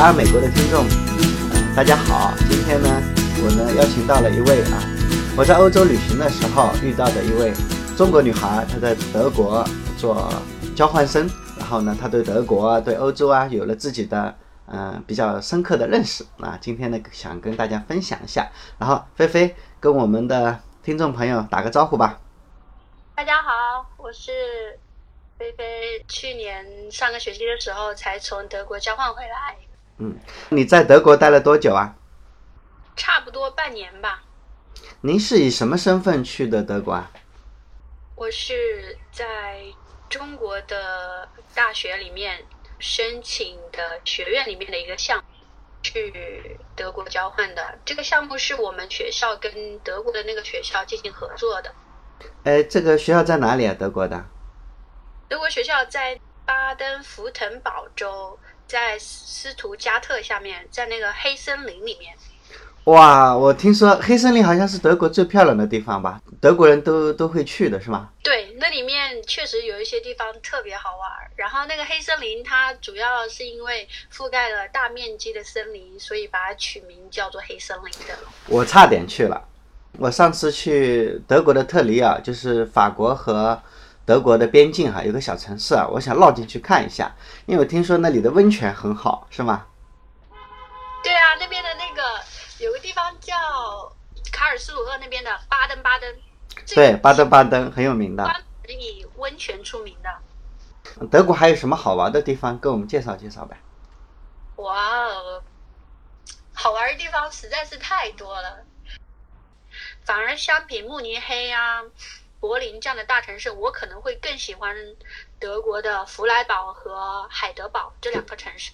啊美国的听众，大家好。今天呢，我呢邀请到了一位啊，我在欧洲旅行的时候遇到的一位中国女孩，她在德国做交换生，然后呢，她对德国啊、对欧洲啊有了自己的嗯比较深刻的认识啊。今天呢，想跟大家分享一下。然后菲菲跟我们的听众朋友打个招呼吧。大家好，我是菲菲。去年上个学期的时候才从德国交换回来。嗯，你在德国待了多久啊？差不多半年吧。您是以什么身份去的德国啊？我是在中国的大学里面申请的学院里面的一个项目去德国交换的。这个项目是我们学校跟德国的那个学校进行合作的。哎，这个学校在哪里啊？德国的？德国学校在巴登符腾堡州。在斯图加特下面，在那个黑森林里面。哇，我听说黑森林好像是德国最漂亮的地方吧？德国人都都会去的是吗？对，那里面确实有一些地方特别好玩。然后那个黑森林，它主要是因为覆盖了大面积的森林，所以把它取名叫做黑森林的。我差点去了，我上次去德国的特里尔，就是法国和。德国的边境哈有个小城市啊，我想绕进去看一下，因为我听说那里的温泉很好，是吗？对啊，那边的那个有个地方叫卡尔斯鲁厄那边的巴登巴登。对，巴登巴登很有名的。以温泉出名的。德国还有什么好玩的地方？跟我们介绍介绍呗。哇哦，好玩的地方实在是太多了，反而相比慕尼黑呀。柏林这样的大城市，我可能会更喜欢德国的弗莱堡和海德堡这两个城市。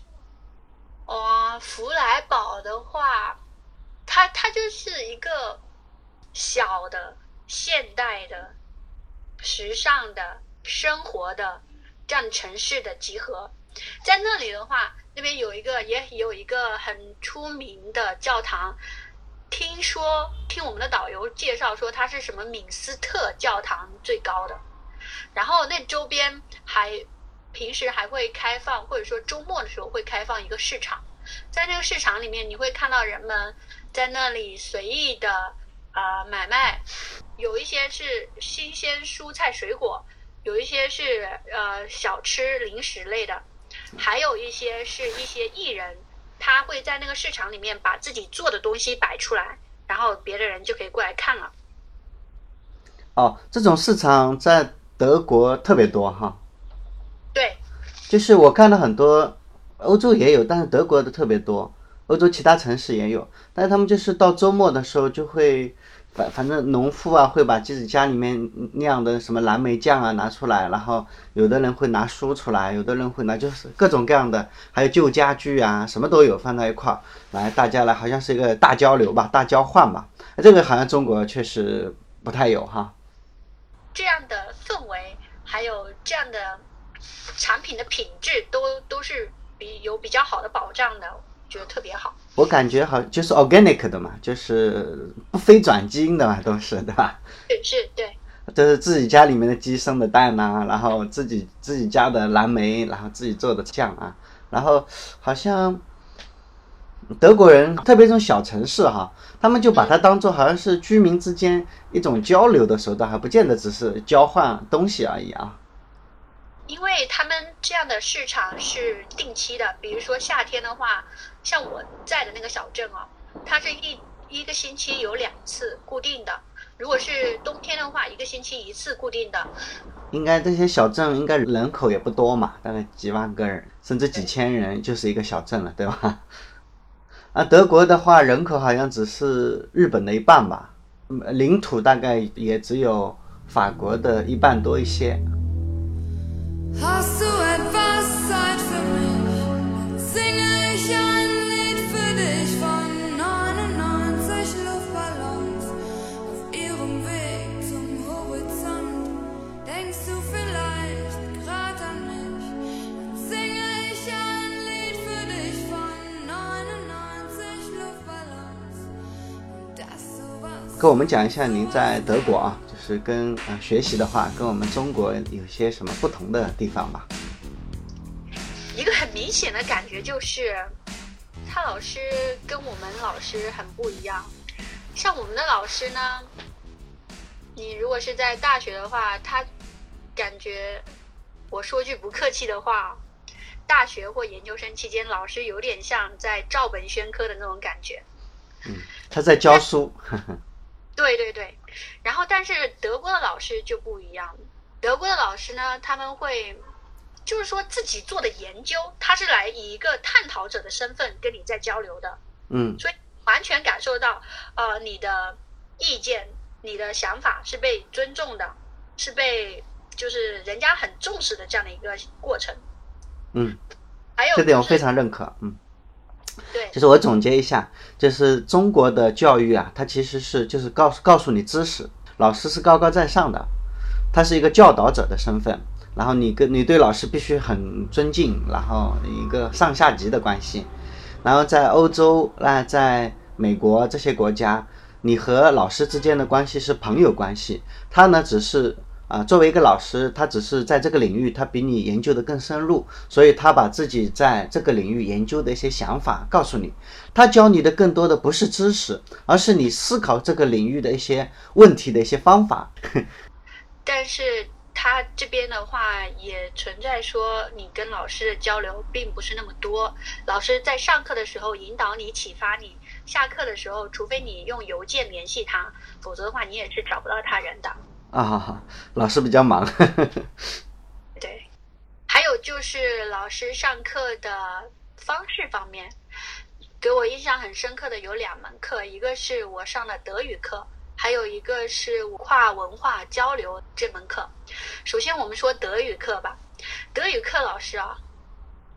哦，弗莱堡的话，它它就是一个小的、现代的、时尚的、生活的这样城市的集合。在那里的话，那边有一个也有一个很出名的教堂。听说听我们的导游介绍说，它是什么敏斯特教堂最高的，然后那周边还平时还会开放，或者说周末的时候会开放一个市场，在那个市场里面，你会看到人们在那里随意的啊买卖，有一些是新鲜蔬菜水果，有一些是呃小吃零食类的，还有一些是一些艺人。他会在那个市场里面把自己做的东西摆出来，然后别的人就可以过来看了。哦，这种市场在德国特别多哈。对，就是我看到很多欧洲也有，但是德国的特别多，欧洲其他城市也有，但是他们就是到周末的时候就会。反反正农夫啊会把自己家里面酿的什么蓝莓酱啊拿出来，然后有的人会拿书出来，有的人会拿就是各种各样的，还有旧家具啊，什么都有放在一块儿，来大家来好像是一个大交流吧，大交换吧。这个好像中国确实不太有哈。这样的氛围，还有这样的产品的品质，都都是比有比较好的保障的。觉得特别好，我感觉好就是 organic 的嘛，就是不非转基因的嘛，都是对吧？对，是，对，都是自己家里面的鸡生的蛋呐，然后自己自己家的蓝莓，然后自己做的酱啊，然后好像德国人，特别这种小城市哈，他们就把它当做好像是居民之间一种交流的手段，还不见得只是交换东西而已啊。因为他们这样的市场是定期的，比如说夏天的话，像我在的那个小镇哦，它是一一个星期有两次固定的；如果是冬天的话，一个星期一次固定的。应该这些小镇应该人口也不多嘛，大概几万个人，甚至几千人就是一个小镇了，对吧？啊，德国的话人口好像只是日本的一半吧，领土大概也只有法国的一半多一些。Hast du etwas Zeit für mich? Singe ich ein 跟我们讲一下您在德国啊。就是跟呃学习的话，跟我们中国有些什么不同的地方吧？一个很明显的感觉就是，他老师跟我们老师很不一样。像我们的老师呢，你如果是在大学的话，他感觉，我说句不客气的话，大学或研究生期间，老师有点像在照本宣科的那种感觉。嗯，他在教书。对对对，然后但是德国的老师就不一样，德国的老师呢，他们会就是说自己做的研究，他是来以一个探讨者的身份跟你在交流的。嗯，所以完全感受到，呃，你的意见、你的想法是被尊重的，是被就是人家很重视的这样的一个过程。嗯，还有这点我非常认可。嗯。对，就是我总结一下，就是中国的教育啊，它其实是就是告诉告诉你知识，老师是高高在上的，他是一个教导者的身份，然后你跟你对老师必须很尊敬，然后一个上下级的关系，然后在欧洲那在美国这些国家，你和老师之间的关系是朋友关系，他呢只是。啊，作为一个老师，他只是在这个领域，他比你研究的更深入，所以他把自己在这个领域研究的一些想法告诉你。他教你的更多的不是知识，而是你思考这个领域的一些问题的一些方法。但是他这边的话也存在说，你跟老师的交流并不是那么多。老师在上课的时候引导你、启发你，下课的时候，除非你用邮件联系他，否则的话你也是找不到他人的。啊，老师比较忙。对，还有就是老师上课的方式方面，给我印象很深刻的有两门课，一个是我上的德语课，还有一个是跨文化交流这门课。首先我们说德语课吧，德语课老师啊，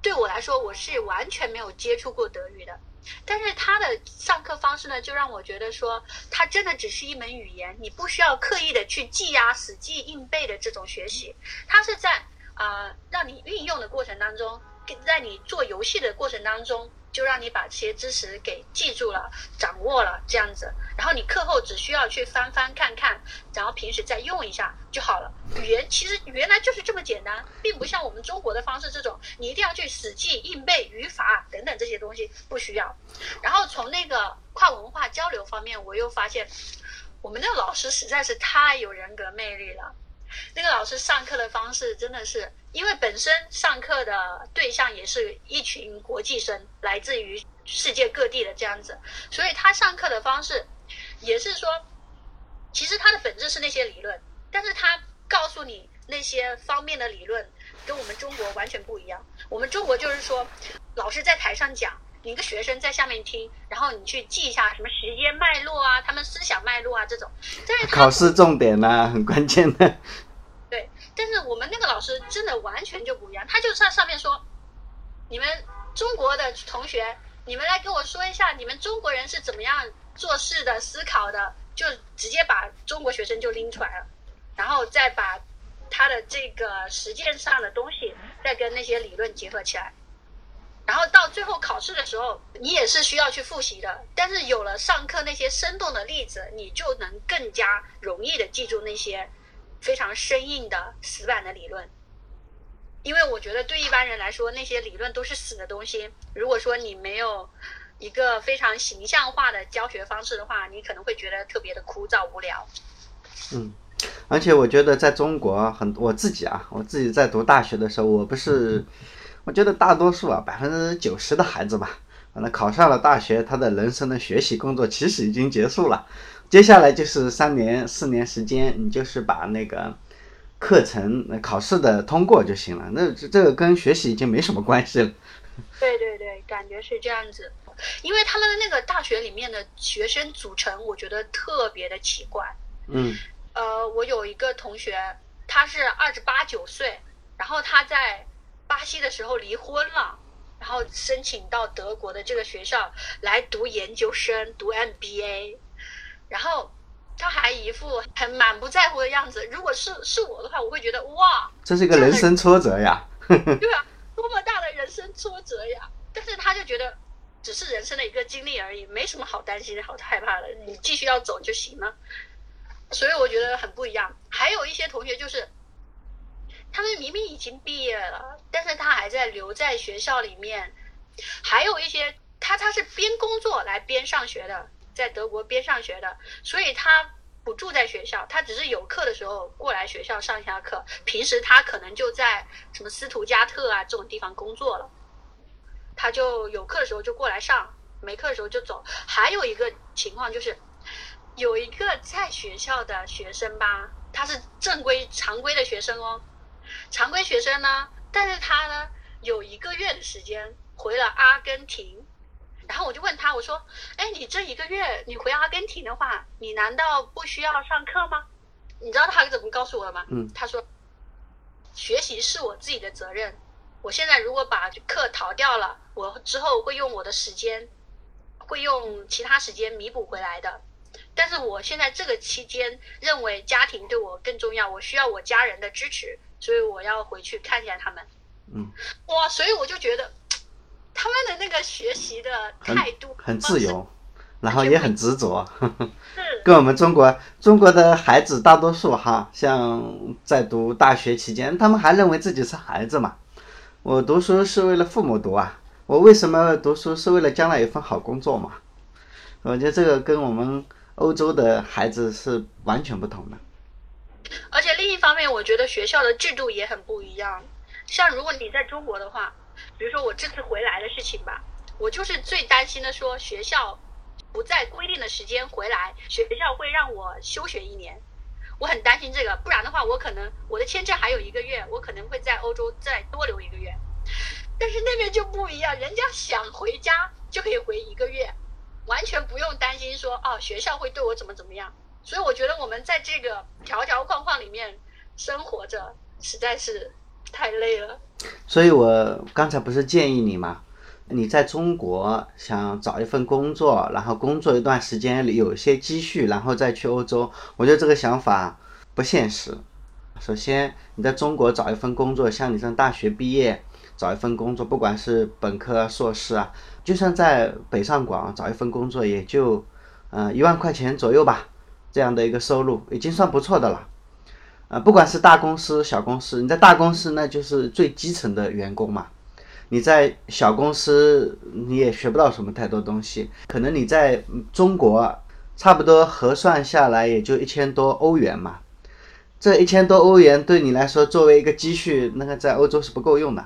对我来说我是完全没有接触过德语的。但是他的上课方式呢，就让我觉得说，他真的只是一门语言，你不需要刻意的去记呀、死记硬背的这种学习，他是在啊让你运用的过程当中，在你做游戏的过程当中。就让你把这些知识给记住了、掌握了，这样子，然后你课后只需要去翻翻看看，然后平时再用一下就好了。语言其实原来就是这么简单，并不像我们中国的方式这种，你一定要去死记硬背语法等等这些东西不需要。然后从那个跨文化交流方面，我又发现我们那个老师实在是太有人格魅力了。那个老师上课的方式真的是，因为本身上课的对象也是一群国际生，来自于世界各地的这样子，所以他上课的方式也是说，其实他的本质是那些理论，但是他告诉你那些方面的理论跟我们中国完全不一样。我们中国就是说，老师在台上讲，你一个学生在下面听，然后你去记一下什么时间脉络啊，他们思想脉络啊这种。考试重点呢，很关键的。但是我们那个老师真的完全就不一样，他就在上面说，你们中国的同学，你们来跟我说一下，你们中国人是怎么样做事的、思考的，就直接把中国学生就拎出来了，然后再把他的这个实践上的东西再跟那些理论结合起来，然后到最后考试的时候，你也是需要去复习的，但是有了上课那些生动的例子，你就能更加容易的记住那些。非常生硬的死板的理论，因为我觉得对一般人来说，那些理论都是死的东西。如果说你没有一个非常形象化的教学方式的话，你可能会觉得特别的枯燥无聊。嗯，而且我觉得在中国很我自己啊，我自己在读大学的时候，我不是，我觉得大多数啊，百分之九十的孩子吧，反正考上了大学，他的人生的学习工作其实已经结束了。接下来就是三年四年时间，你就是把那个课程考试的通过就行了。那这这个跟学习已经没什么关系了。对对对，感觉是这样子。因为他们的那个大学里面的学生组成，我觉得特别的奇怪。嗯。呃，我有一个同学，他是二十八九岁，然后他在巴西的时候离婚了，然后申请到德国的这个学校来读研究生，读 MBA。然后他还一副很满不在乎的样子。如果是是我的话，我会觉得哇，这是一个人生挫折呀。对啊，多么大的人生挫折呀！但是他就觉得只是人生的一个经历而已，没什么好担心、好害怕的。你继续要走就行了。所以我觉得很不一样。还有一些同学就是，他们明明已经毕业了，但是他还在留在学校里面。还有一些。他他是边工作来边上学的，在德国边上学的，所以他不住在学校，他只是有课的时候过来学校上一下课，平时他可能就在什么斯图加特啊这种地方工作了，他就有课的时候就过来上，没课的时候就走。还有一个情况就是，有一个在学校的学生吧，他是正规常规的学生哦，常规学生呢，但是他呢有一个月的时间回了阿根廷。然后我就问他，我说：“哎，你这一个月你回阿根廷的话，你难道不需要上课吗？”你知道他怎么告诉我的吗？嗯，他说：“学习是我自己的责任，我现在如果把课逃掉了，我之后会用我的时间，会用其他时间弥补回来的。但是我现在这个期间认为家庭对我更重要，我需要我家人的支持，所以我要回去看一下他们。”嗯，哇，所以我就觉得。他们的那个学习的态度很自由，然后也很执着，是跟我们中国中国的孩子大多数哈，像在读大学期间，他们还认为自己是孩子嘛。我读书是为了父母读啊，我为什么读书是为了将来有份好工作嘛？我觉得这个跟我们欧洲的孩子是完全不同的。而且另一方面，我觉得学校的制度也很不一样。像如果你在中国的话。比如说我这次回来的事情吧，我就是最担心的，说学校不在规定的时间回来，学校会让我休学一年，我很担心这个，不然的话，我可能我的签证还有一个月，我可能会在欧洲再多留一个月，但是那边就不一样，人家想回家就可以回一个月，完全不用担心说哦学校会对我怎么怎么样，所以我觉得我们在这个条条框框里面生活着，实在是太累了。所以我刚才不是建议你吗？你在中国想找一份工作，然后工作一段时间里有些积蓄，然后再去欧洲。我觉得这个想法不现实。首先，你在中国找一份工作，像你上大学毕业找一份工作，不管是本科、硕士啊，就算在北上广找一份工作，也就嗯一万块钱左右吧，这样的一个收入已经算不错的了。啊，不管是大公司、小公司，你在大公司那就是最基层的员工嘛。你在小公司你也学不到什么太多东西，可能你在中国差不多核算下来也就一千多欧元嘛。这一千多欧元对你来说作为一个积蓄，那个在欧洲是不够用的。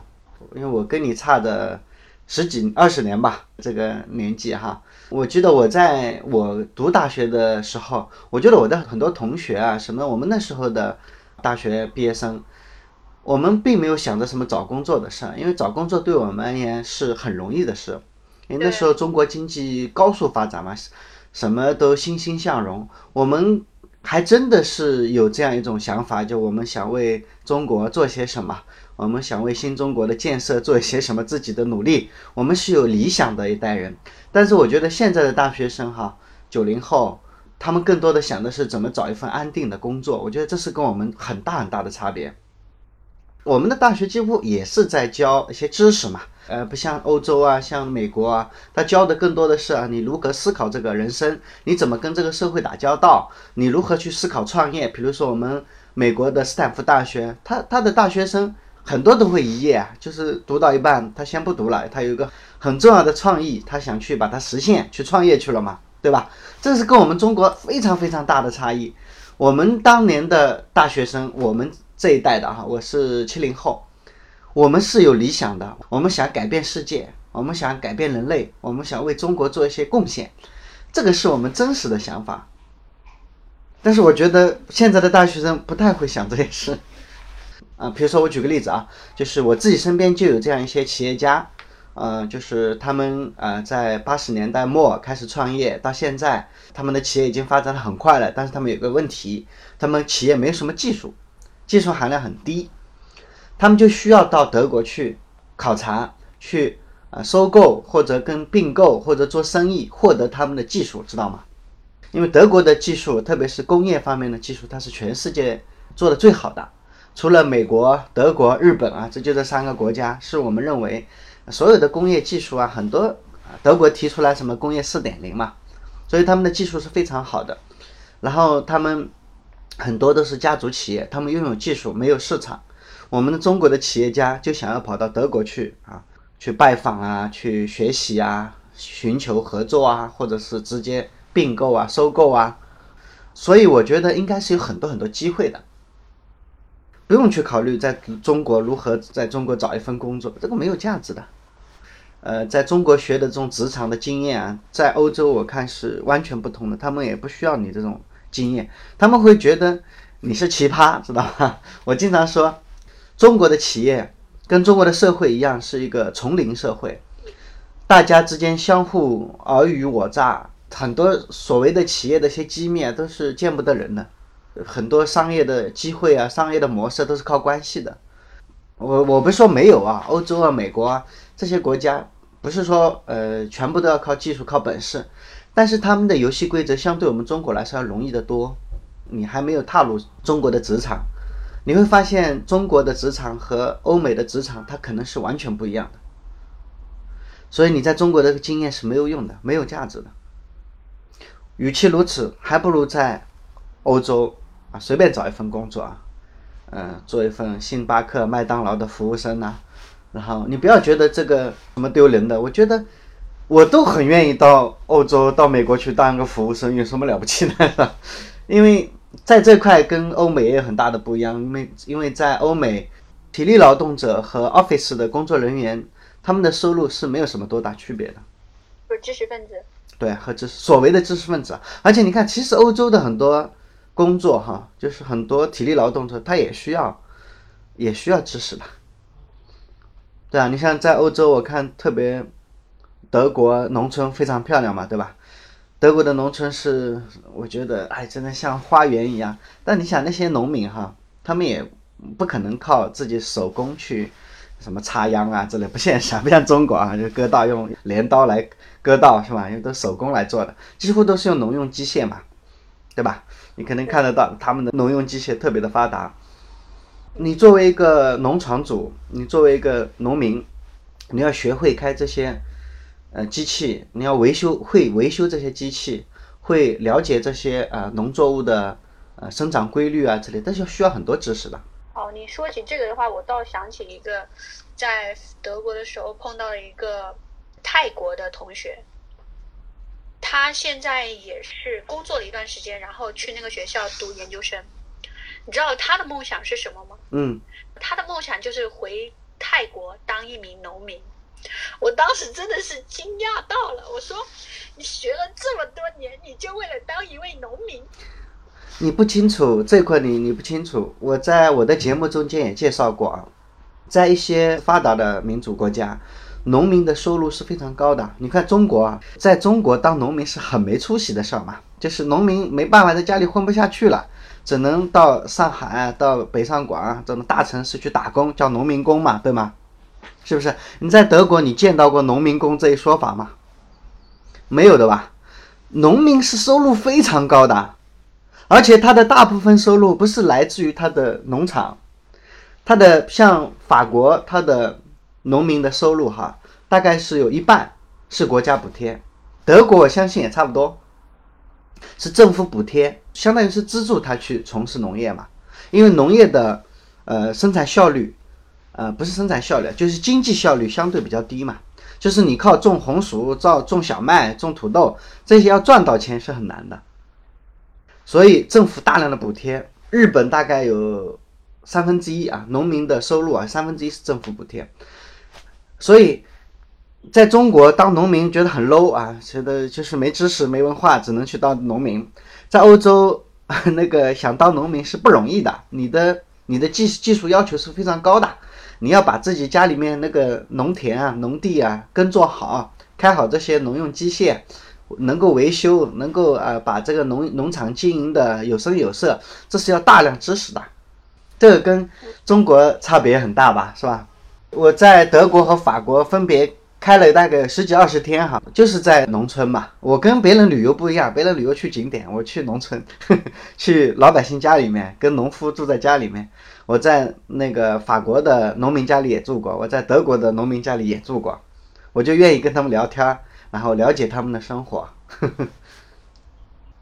因为我跟你差的十几二十年吧，这个年纪哈。我记得我在我读大学的时候，我觉得我的很多同学啊，什么我们那时候的。大学毕业生，我们并没有想着什么找工作的事，因为找工作对我们而言是很容易的事，因为那时候中国经济高速发展嘛，什么都欣欣向荣。我们还真的是有这样一种想法，就我们想为中国做些什么，我们想为新中国的建设做一些什么自己的努力，我们是有理想的一代人。但是我觉得现在的大学生哈，九零后。他们更多的想的是怎么找一份安定的工作，我觉得这是跟我们很大很大的差别。我们的大学几乎也是在教一些知识嘛，呃，不像欧洲啊，像美国啊，他教的更多的是啊，你如何思考这个人生，你怎么跟这个社会打交道，你如何去思考创业。比如说我们美国的斯坦福大学，他他的大学生很多都会一夜啊，就是读到一半他先不读了，他有一个很重要的创意，他想去把它实现，去创业去了嘛。对吧？这是跟我们中国非常非常大的差异。我们当年的大学生，我们这一代的哈，我是七零后，我们是有理想的，我们想改变世界，我们想改变人类，我们想为中国做一些贡献，这个是我们真实的想法。但是我觉得现在的大学生不太会想这些事啊。比如说，我举个例子啊，就是我自己身边就有这样一些企业家。呃，就是他们呃，在八十年代末开始创业，到现在，他们的企业已经发展的很快了。但是他们有个问题，他们企业没什么技术，技术含量很低，他们就需要到德国去考察，去啊收购或者跟并购或者做生意，获得他们的技术，知道吗？因为德国的技术，特别是工业方面的技术，它是全世界做的最好的，除了美国、德国、日本啊，这就这三个国家，是我们认为。所有的工业技术啊，很多德国提出来什么工业四点零嘛，所以他们的技术是非常好的。然后他们很多都是家族企业，他们拥有技术，没有市场。我们的中国的企业家就想要跑到德国去啊，去拜访啊，去学习啊，寻求合作啊，或者是直接并购啊、收购啊。所以我觉得应该是有很多很多机会的，不用去考虑在中国如何在中国找一份工作，这个没有价值的。呃，在中国学的这种职场的经验啊，在欧洲我看是完全不同的，他们也不需要你这种经验，他们会觉得你是奇葩，知道吧？我经常说，中国的企业跟中国的社会一样，是一个丛林社会，大家之间相互尔虞我诈。很多所谓的企业的一些机密啊，都是见不得人的，很多商业的机会啊，商业的模式都是靠关系的。我我不是说没有啊，欧洲啊、美国啊这些国家，不是说呃全部都要靠技术、靠本事，但是他们的游戏规则相对我们中国来说要容易得多。你还没有踏入中国的职场，你会发现中国的职场和欧美的职场它可能是完全不一样的。所以你在中国的经验是没有用的，没有价值的。与其如此，还不如在欧洲啊随便找一份工作啊，嗯，做一份星巴克、麦当劳的服务生呐。然后你不要觉得这个什么丢人的，我觉得我都很愿意到欧洲、到美国去当个服务生，有什么了不起的？因为在这块跟欧美也有很大的不一样，因为因为在欧美，体力劳动者和 office 的工作人员，他们的收入是没有什么多大区别的，不是知识分子。对，和知识所谓的知识分子，而且你看，其实欧洲的很多工作哈，就是很多体力劳动者，他也需要，也需要知识吧，对啊，你像在欧洲，我看特别德国农村非常漂亮嘛，对吧？德国的农村是，我觉得哎，真的像花园一样。但你想那些农民哈，他们也不可能靠自己手工去什么插秧啊之类，不现实，不像中国啊，就割稻用镰刀来。割稻是吧？因为都手工来做的，几乎都是用农用机械嘛，对吧？你肯定看得到他们的农用机械特别的发达。你作为一个农场主，你作为一个农民，你要学会开这些呃机器，你要维修会维修这些机器，会了解这些呃农作物的呃生长规律啊之类，但是需要很多知识的。哦，你说起这个的话，我倒想起一个在德国的时候碰到了一个。泰国的同学，他现在也是工作了一段时间，然后去那个学校读研究生。你知道他的梦想是什么吗？嗯，他的梦想就是回泰国当一名农民。我当时真的是惊讶到了，我说：“你学了这么多年，你就为了当一位农民？”你不清楚这块，你你不清楚。我在我的节目中间也介绍过啊，在一些发达的民主国家。农民的收入是非常高的。你看中国啊，在中国当农民是很没出息的事儿嘛，就是农民没办法在家里混不下去了，只能到上海、到北上广这种大城市去打工，叫农民工嘛，对吗？是不是？你在德国你见到过农民工这一说法吗？没有的吧？农民是收入非常高的，而且他的大部分收入不是来自于他的农场，他的像法国他的。农民的收入哈，大概是有一半是国家补贴，德国我相信也差不多，是政府补贴，相当于是资助他去从事农业嘛。因为农业的呃生产效率，呃不是生产效率，就是经济效率相对比较低嘛。就是你靠种红薯、造种小麦、种土豆这些要赚到钱是很难的，所以政府大量的补贴。日本大概有三分之一啊，农民的收入啊三分之一是政府补贴。所以，在中国当农民觉得很 low 啊，觉得就是没知识、没文化，只能去当农民。在欧洲，那个想当农民是不容易的，你的你的技技术要求是非常高的，你要把自己家里面那个农田啊、农地啊耕作好，开好这些农用机械，能够维修，能够啊把这个农农场经营的有声有色，这是要大量知识的，这个跟中国差别很大吧，是吧？我在德国和法国分别开了大概十几二十天哈，就是在农村嘛。我跟别人旅游不一样，别人旅游去景点，我去农村，呵 呵去老百姓家里面，跟农夫住在家里面。我在那个法国的农民家里也住过，我在德国的农民家里也住过，我就愿意跟他们聊天，然后了解他们的生活。呵 呵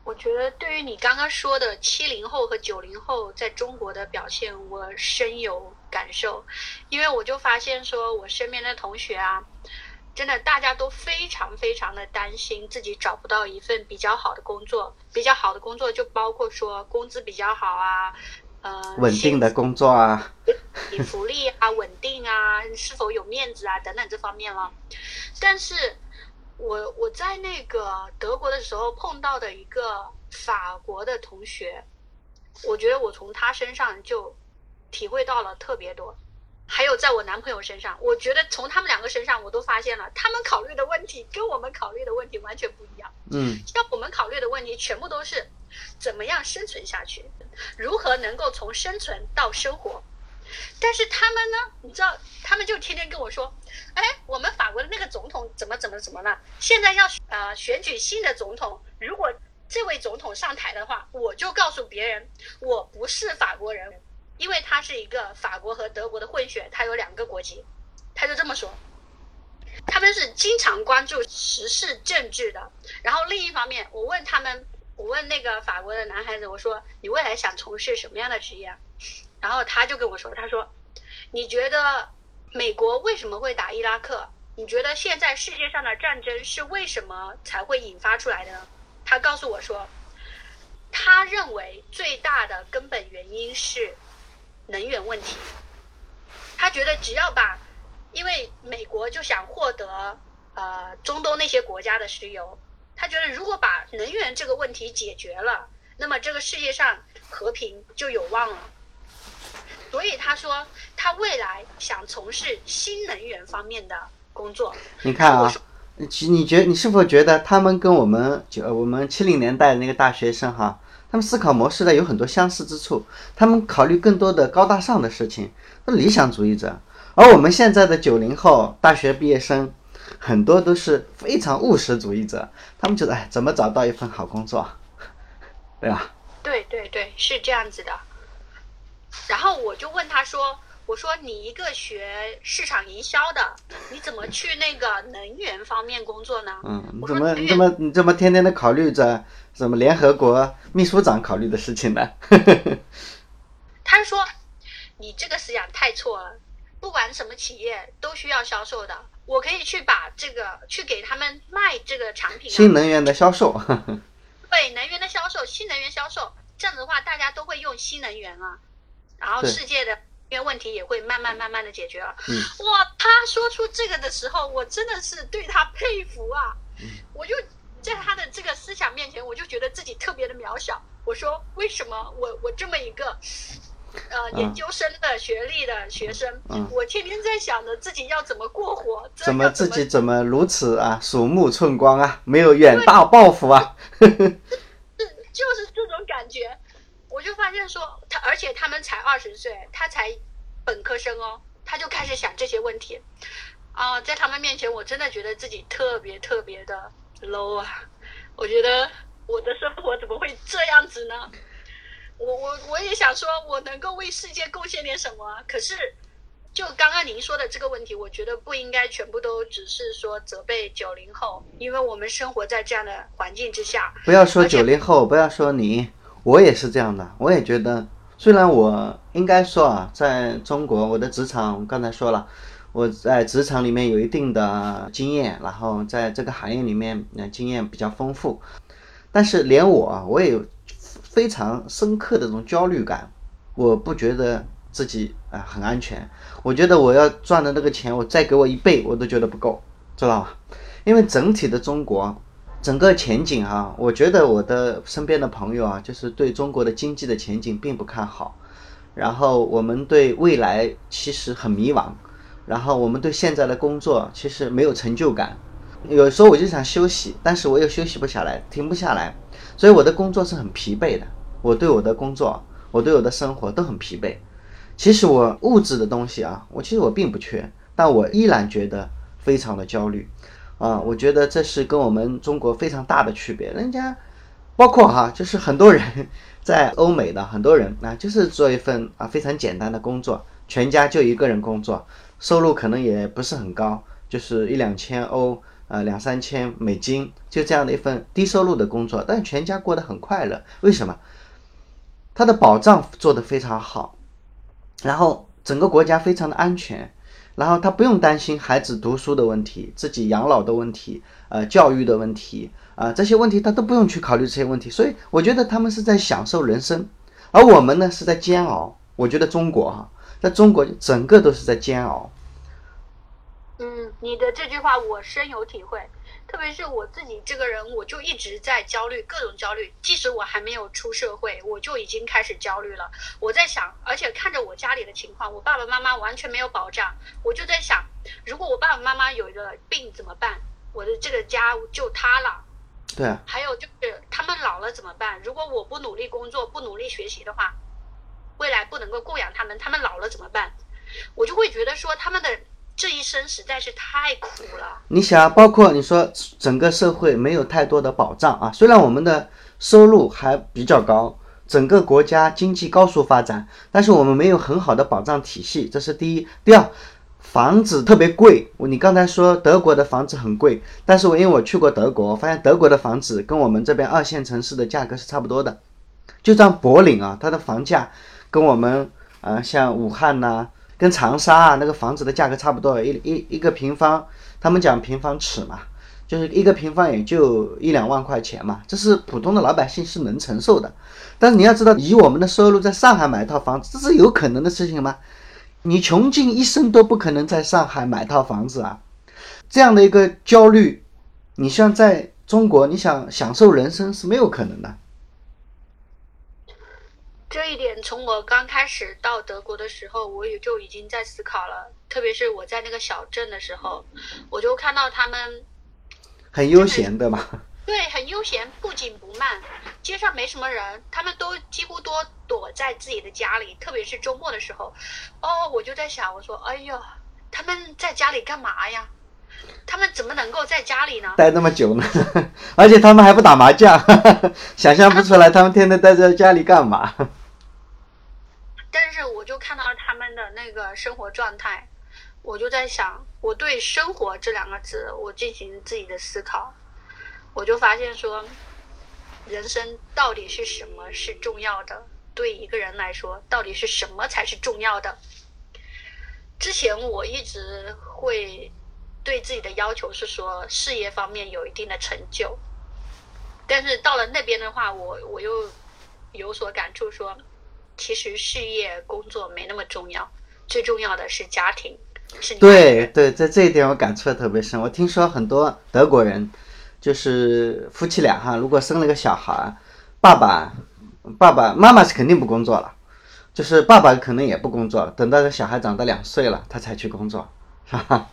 我觉得对于你刚刚说的七零后和九零后在中国的表现，我深有感受，因为我就发现说，我身边的同学啊，真的大家都非常非常的担心自己找不到一份比较好的工作。比较好的工作就包括说工资比较好啊，呃，稳定的工作啊，福利啊，稳定啊，是否有面子啊等等这方面了。但是我我在那个德国的时候碰到的一个法国的同学，我觉得我从他身上就体会到了特别多。还有在我男朋友身上，我觉得从他们两个身上，我都发现了他们考虑的问题跟我们考虑的问题完全不一样。嗯，像我们考虑的问题全部都是怎么样生存下去，如何能够从生存到生活。但是他们呢，你知道，他们就天天跟我说，哎，我们法国的那个总统怎么怎么怎么了？现在要呃选举新的总统，如果这位总统上台的话，我就告诉别人，我不是法国人。因为他是一个法国和德国的混血，他有两个国籍，他就这么说。他们是经常关注时事政治的。然后另一方面，我问他们，我问那个法国的男孩子，我说你未来想从事什么样的职业？然后他就跟我说，他说，你觉得美国为什么会打伊拉克？你觉得现在世界上的战争是为什么才会引发出来的呢？他告诉我说，他认为最大的根本原因是。能源问题，他觉得只要把，因为美国就想获得呃中东那些国家的石油，他觉得如果把能源这个问题解决了，那么这个世界上和平就有望了。所以他说他未来想从事新能源方面的工作。你看啊，你你觉你是否觉得他们跟我们就我们七零年代的那个大学生哈？他们思考模式呢有很多相似之处，他们考虑更多的高大上的事情，那理想主义者。而我们现在的九零后大学毕业生，很多都是非常务实主义者，他们觉得哎，怎么找到一份好工作，对吧？对对对，是这样子的。然后我就问他说。我说你一个学市场营销的，你怎么去那个能源方面工作呢？嗯，你怎么你怎么你怎么天天的考虑着什么联合国秘书长考虑的事情呢？他说你这个思想太错了，不管什么企业都需要销售的，我可以去把这个去给他们卖这个产品。新能源的销售。对，能源的销售，新能源销售，这样子的话大家都会用新能源啊，然后世界的。因为问题也会慢慢慢慢的解决了。哇，他说出这个的时候，我真的是对他佩服啊！我就在他的这个思想面前，我就觉得自己特别的渺小。我说，为什么我我这么一个呃研究生的学历的学生，我天天在想着自己要怎么过活，怎么自己怎么如此啊，鼠目寸光啊，没有远大抱负啊？是就是这种感觉。我就发现说他，而且他们才二十岁，他才本科生哦，他就开始想这些问题，啊，在他们面前，我真的觉得自己特别特别的 low 啊！我觉得我的生活怎么会这样子呢？我我我也想说，我能够为世界贡献点什么，可是就刚刚您说的这个问题，我觉得不应该全部都只是说责备九零后，因为我们生活在这样的环境之下。不要说九零后，不要说你。我也是这样的，我也觉得，虽然我应该说啊，在中国，我的职场刚才说了，我在职场里面有一定的经验，然后在这个行业里面，呃，经验比较丰富，但是连我，我也有非常深刻的这种焦虑感，我不觉得自己啊很安全，我觉得我要赚的那个钱，我再给我一倍，我都觉得不够，知道吧？因为整体的中国。整个前景啊，我觉得我的身边的朋友啊，就是对中国的经济的前景并不看好，然后我们对未来其实很迷茫，然后我们对现在的工作其实没有成就感，有时候我就想休息，但是我又休息不下来，停不下来，所以我的工作是很疲惫的。我对我的工作，我对我的生活都很疲惫。其实我物质的东西啊，我其实我并不缺，但我依然觉得非常的焦虑。啊，我觉得这是跟我们中国非常大的区别。人家，包括哈，就是很多人在欧美的很多人啊，就是做一份啊非常简单的工作，全家就一个人工作，收入可能也不是很高，就是一两千欧啊，两三千美金，就这样的一份低收入的工作，但全家过得很快乐。为什么？他的保障做得非常好，然后整个国家非常的安全。然后他不用担心孩子读书的问题、自己养老的问题、呃教育的问题啊、这些问题他都不用去考虑这些问题，所以我觉得他们是在享受人生，而我们呢是在煎熬。我觉得中国哈、在中国整个都是在煎熬。嗯，你的这句话我深有体会，特别是我自己这个人，我就一直在焦虑，各种焦虑。即使我还没有出社会，我就已经开始焦虑了。我在想，而且看着我家里的情况，我爸爸妈妈完全没有保障，我就在想，如果我爸爸妈妈有一个病怎么办？我的这个家就塌了。对啊，还有就是他们老了怎么办？如果我不努力工作，不努力学习的话，未来不能够供养他们，他们老了怎么办？我就会觉得说他们的这一生实在是太苦了。你想，包括你说整个社会没有太多的保障啊，虽然我们的收入还比较高，整个国家经济高速发展，但是我们没有很好的保障体系，这是第一。第二，房子特别贵。你刚才说德国的房子很贵，但是我因为我去过德国，我发现德国的房子跟我们这边二线城市的价格是差不多的。就像柏林啊，它的房价跟我们呃像武汉呐、跟长沙啊那个房子的价格差不多，一一一个平方，他们讲平方尺嘛，就是一个平方也就一两万块钱嘛，这是普通的老百姓是能承受的。但是你要知道，以我们的收入在上海买一套房子，这是有可能的事情吗？你穷尽一生都不可能在上海买套房子啊！这样的一个焦虑，你像在中国，你想享受人生是没有可能的。这一点从我刚开始到德国的时候，我也就已经在思考了。特别是我在那个小镇的时候，我就看到他们很悠闲，的嘛？对很悠闲，不紧不慢，街上没什么人，他们都几乎都躲在自己的家里，特别是周末的时候。哦，我就在想，我说，哎呦，他们在家里干嘛呀？他们怎么能够在家里呢？待那么久呢？而且他们还不打麻将，想象不出来他们天天待在家里干嘛。但是我就看到他们生活状态，我就在想，我对“生活”这两个字，我进行自己的思考，我就发现说，人生到底是什么是重要的？对一个人来说，到底是什么才是重要的？之前我一直会对自己的要求是说，事业方面有一定的成就，但是到了那边的话，我我又有所感触说。其实事业工作没那么重要，最重要的是家庭。是对对，在这一点我感触的特别深。我听说很多德国人，就是夫妻俩哈，如果生了个小孩，爸爸爸爸妈妈是肯定不工作了，就是爸爸可能也不工作了，等到这小孩长到两岁了，他才去工作，是吧？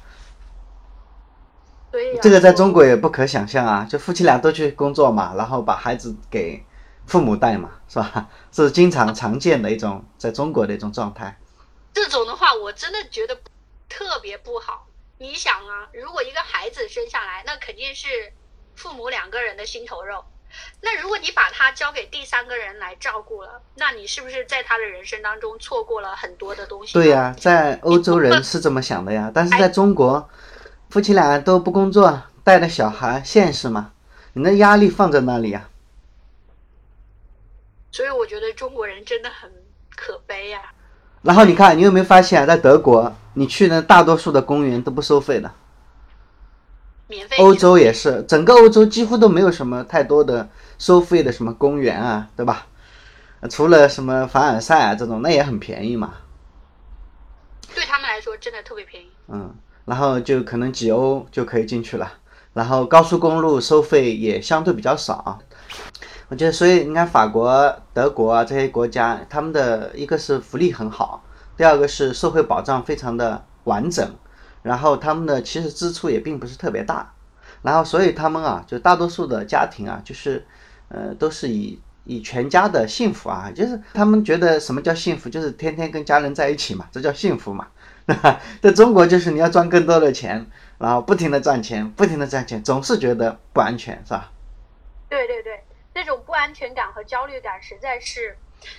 对呀。这个在中国也不可想象啊，就夫妻俩都去工作嘛，然后把孩子给。父母带嘛，是吧？这是经常常见的一种在中国的一种状态。这种的话，我真的觉得特别不好。你想啊，如果一个孩子生下来，那肯定是父母两个人的心头肉。那如果你把他交给第三个人来照顾了，那你是不是在他的人生当中错过了很多的东西？对呀，在欧洲人是这么想的呀，但是在中国，夫妻俩都不工作，带着小孩，现实嘛？你的压力放在那里呀。所以我觉得中国人真的很可悲呀。然后你看，你有没有发现，在德国，你去的大多数的公园都不收费的，免费。欧洲也是，整个欧洲几乎都没有什么太多的收费的什么公园啊，对吧？除了什么凡尔赛啊这种，那也很便宜嘛。对他们来说，真的特别便宜。嗯，然后就可能几欧就可以进去了，然后高速公路收费也相对比较少。我觉得，所以你看，法国、德国啊这些国家，他们的一个是福利很好，第二个是社会保障非常的完整，然后他们的其实支出也并不是特别大，然后所以他们啊，就大多数的家庭啊，就是呃都是以以全家的幸福啊，就是他们觉得什么叫幸福，就是天天跟家人在一起嘛，这叫幸福嘛。在中国就是你要赚更多的钱，然后不停的赚钱，不停的赚钱，总是觉得不安全，是吧？对对对。那种不安全感和焦虑感，实在是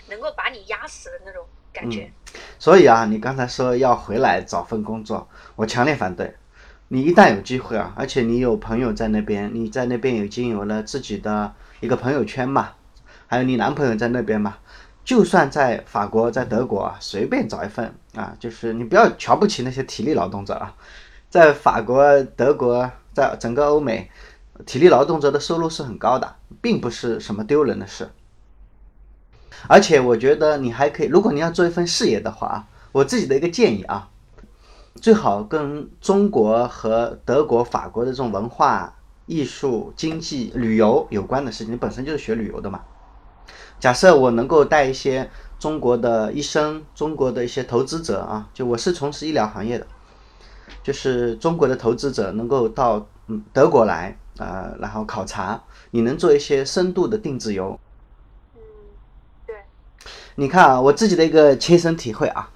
能够把你压死的那种感觉。所以啊，你刚才说要回来找份工作，我强烈反对。你一旦有机会啊，而且你有朋友在那边，你在那边已经有了自己的一个朋友圈嘛，还有你男朋友在那边嘛，就算在法国、在德国啊，随便找一份啊，就是你不要瞧不起那些体力劳动者啊，在法国、德国，在整个欧美，体力劳动者的收入是很高的，并不是什么丢人的事。而且我觉得你还可以，如果你要做一份事业的话啊，我自己的一个建议啊，最好跟中国和德国、法国的这种文化、艺术、经济、旅游有关的事情。你本身就是学旅游的嘛。假设我能够带一些中国的医生、中国的一些投资者啊，就我是从事医疗行业的，就是中国的投资者能够到嗯德国来啊，然后考察，你能做一些深度的定制游。嗯，对，你看啊，我自己的一个亲身体会啊，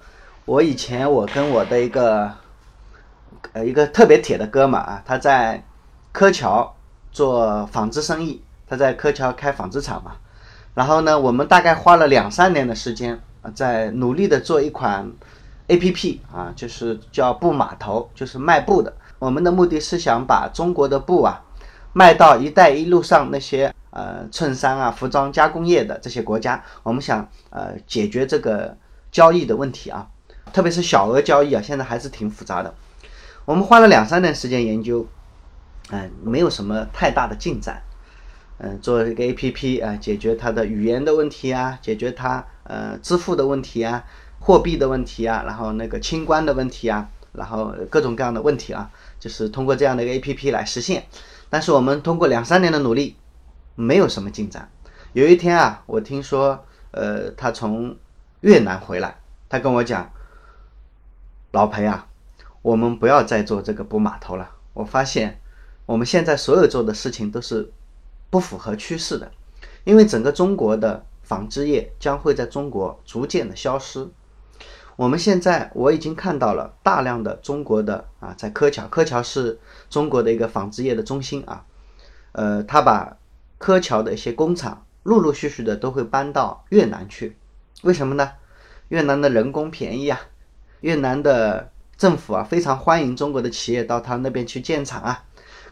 我以前我跟我的一个呃一个特别铁的哥们啊，他在柯桥做纺织生意，他在柯桥开纺织厂嘛。然后呢，我们大概花了两三年的时间啊，在努力的做一款 A P P 啊，就是叫布码头，就是卖布的。我们的目的是想把中国的布啊卖到“一带一路”上那些呃衬衫啊、服装加工业的这些国家。我们想呃解决这个交易的问题啊，特别是小额交易啊，现在还是挺复杂的。我们花了两三年时间研究，嗯，没有什么太大的进展。嗯，做一个 A P P 啊，解决它的语言的问题啊，解决它呃支付的问题啊，货币的问题啊，然后那个清关的问题啊，然后各种各样的问题啊，就是通过这样的一个 A P P 来实现。但是我们通过两三年的努力，没有什么进展。有一天啊，我听说呃他从越南回来，他跟我讲，老裴啊，我们不要再做这个补码头了。我发现我们现在所有做的事情都是。不符合趋势的，因为整个中国的纺织业将会在中国逐渐的消失。我们现在我已经看到了大量的中国的啊，在柯桥，柯桥是中国的一个纺织业的中心啊，呃，他把柯桥的一些工厂陆陆续续的都会搬到越南去，为什么呢？越南的人工便宜啊，越南的政府啊非常欢迎中国的企业到他那边去建厂啊，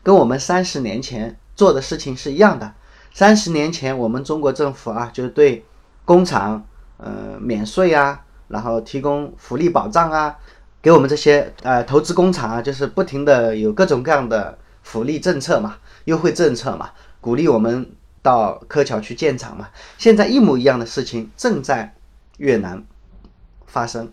跟我们三十年前。做的事情是一样的。三十年前，我们中国政府啊，就是对工厂呃免税啊，然后提供福利保障啊，给我们这些呃投资工厂啊，就是不停的有各种各样的福利政策嘛，优惠政策嘛，鼓励我们到柯桥去建厂嘛。现在一模一样的事情正在越南发生，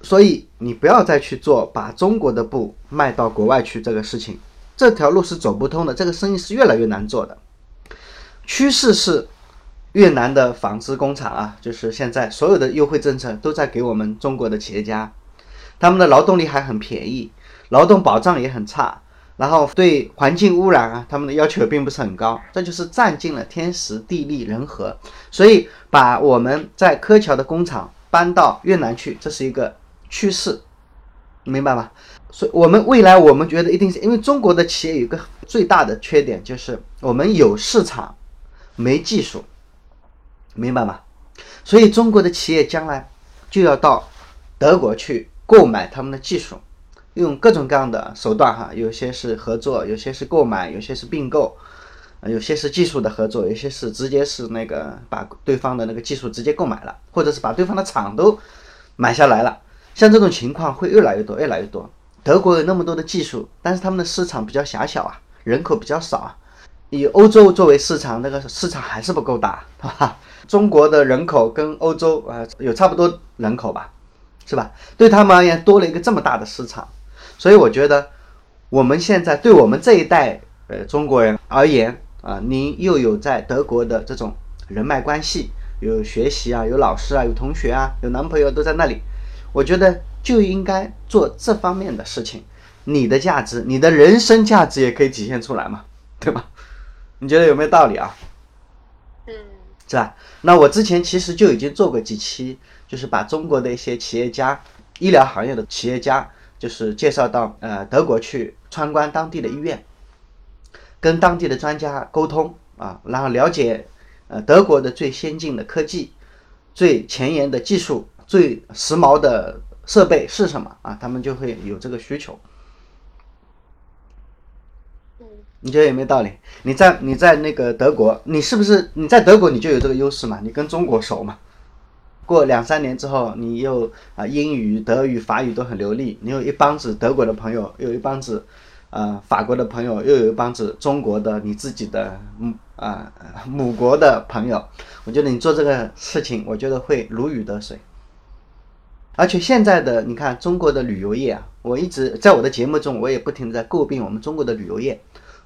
所以你不要再去做把中国的布卖到国外去这个事情。这条路是走不通的，这个生意是越来越难做的。趋势是越南的纺织工厂啊，就是现在所有的优惠政策都在给我们中国的企业家，他们的劳动力还很便宜，劳动保障也很差，然后对环境污染啊，他们的要求并不是很高，这就是占尽了天时地利人和，所以把我们在柯桥的工厂搬到越南去，这是一个趋势，明白吗？所以，我们未来我们觉得一定是因为中国的企业有一个最大的缺点，就是我们有市场，没技术，明白吗？所以，中国的企业将来就要到德国去购买他们的技术，用各种各样的手段哈，有些是合作，有些是购买，有些是并购，有些是技术的合作，有些是直接是那个把对方的那个技术直接购买了，或者是把对方的厂都买下来了。像这种情况会越来越多，越来越多。德国有那么多的技术，但是他们的市场比较狭小啊，人口比较少啊。以欧洲作为市场，那个市场还是不够大，是吧？中国的人口跟欧洲啊有差不多人口吧，是吧？对他们而言，多了一个这么大的市场，所以我觉得我们现在对我们这一代呃中国人而言啊，您又有在德国的这种人脉关系，有学习啊，有老师啊，有同学啊，有男朋友都在那里，我觉得。就应该做这方面的事情，你的价值，你的人生价值也可以体现出来嘛，对吧？你觉得有没有道理啊？是吧？那我之前其实就已经做过几期，就是把中国的一些企业家、医疗行业的企业家，就是介绍到呃德国去参观当地的医院，跟当地的专家沟通啊，然后了解呃德国的最先进的科技、最前沿的技术、最时髦的。设备是什么啊？他们就会有这个需求。嗯，你觉得有没有道理？你在你在那个德国，你是不是你在德国你就有这个优势嘛？你跟中国熟嘛？过两三年之后，你又啊英语、德语、法语都很流利，你有一帮子德国的朋友，有一帮子呃法国的朋友，又有一帮子中国的你自己的嗯啊母国的朋友，我觉得你做这个事情，我觉得会如鱼得水。而且现在的你看中国的旅游业啊，我一直在我的节目中，我也不停的在诟病我们中国的旅游业，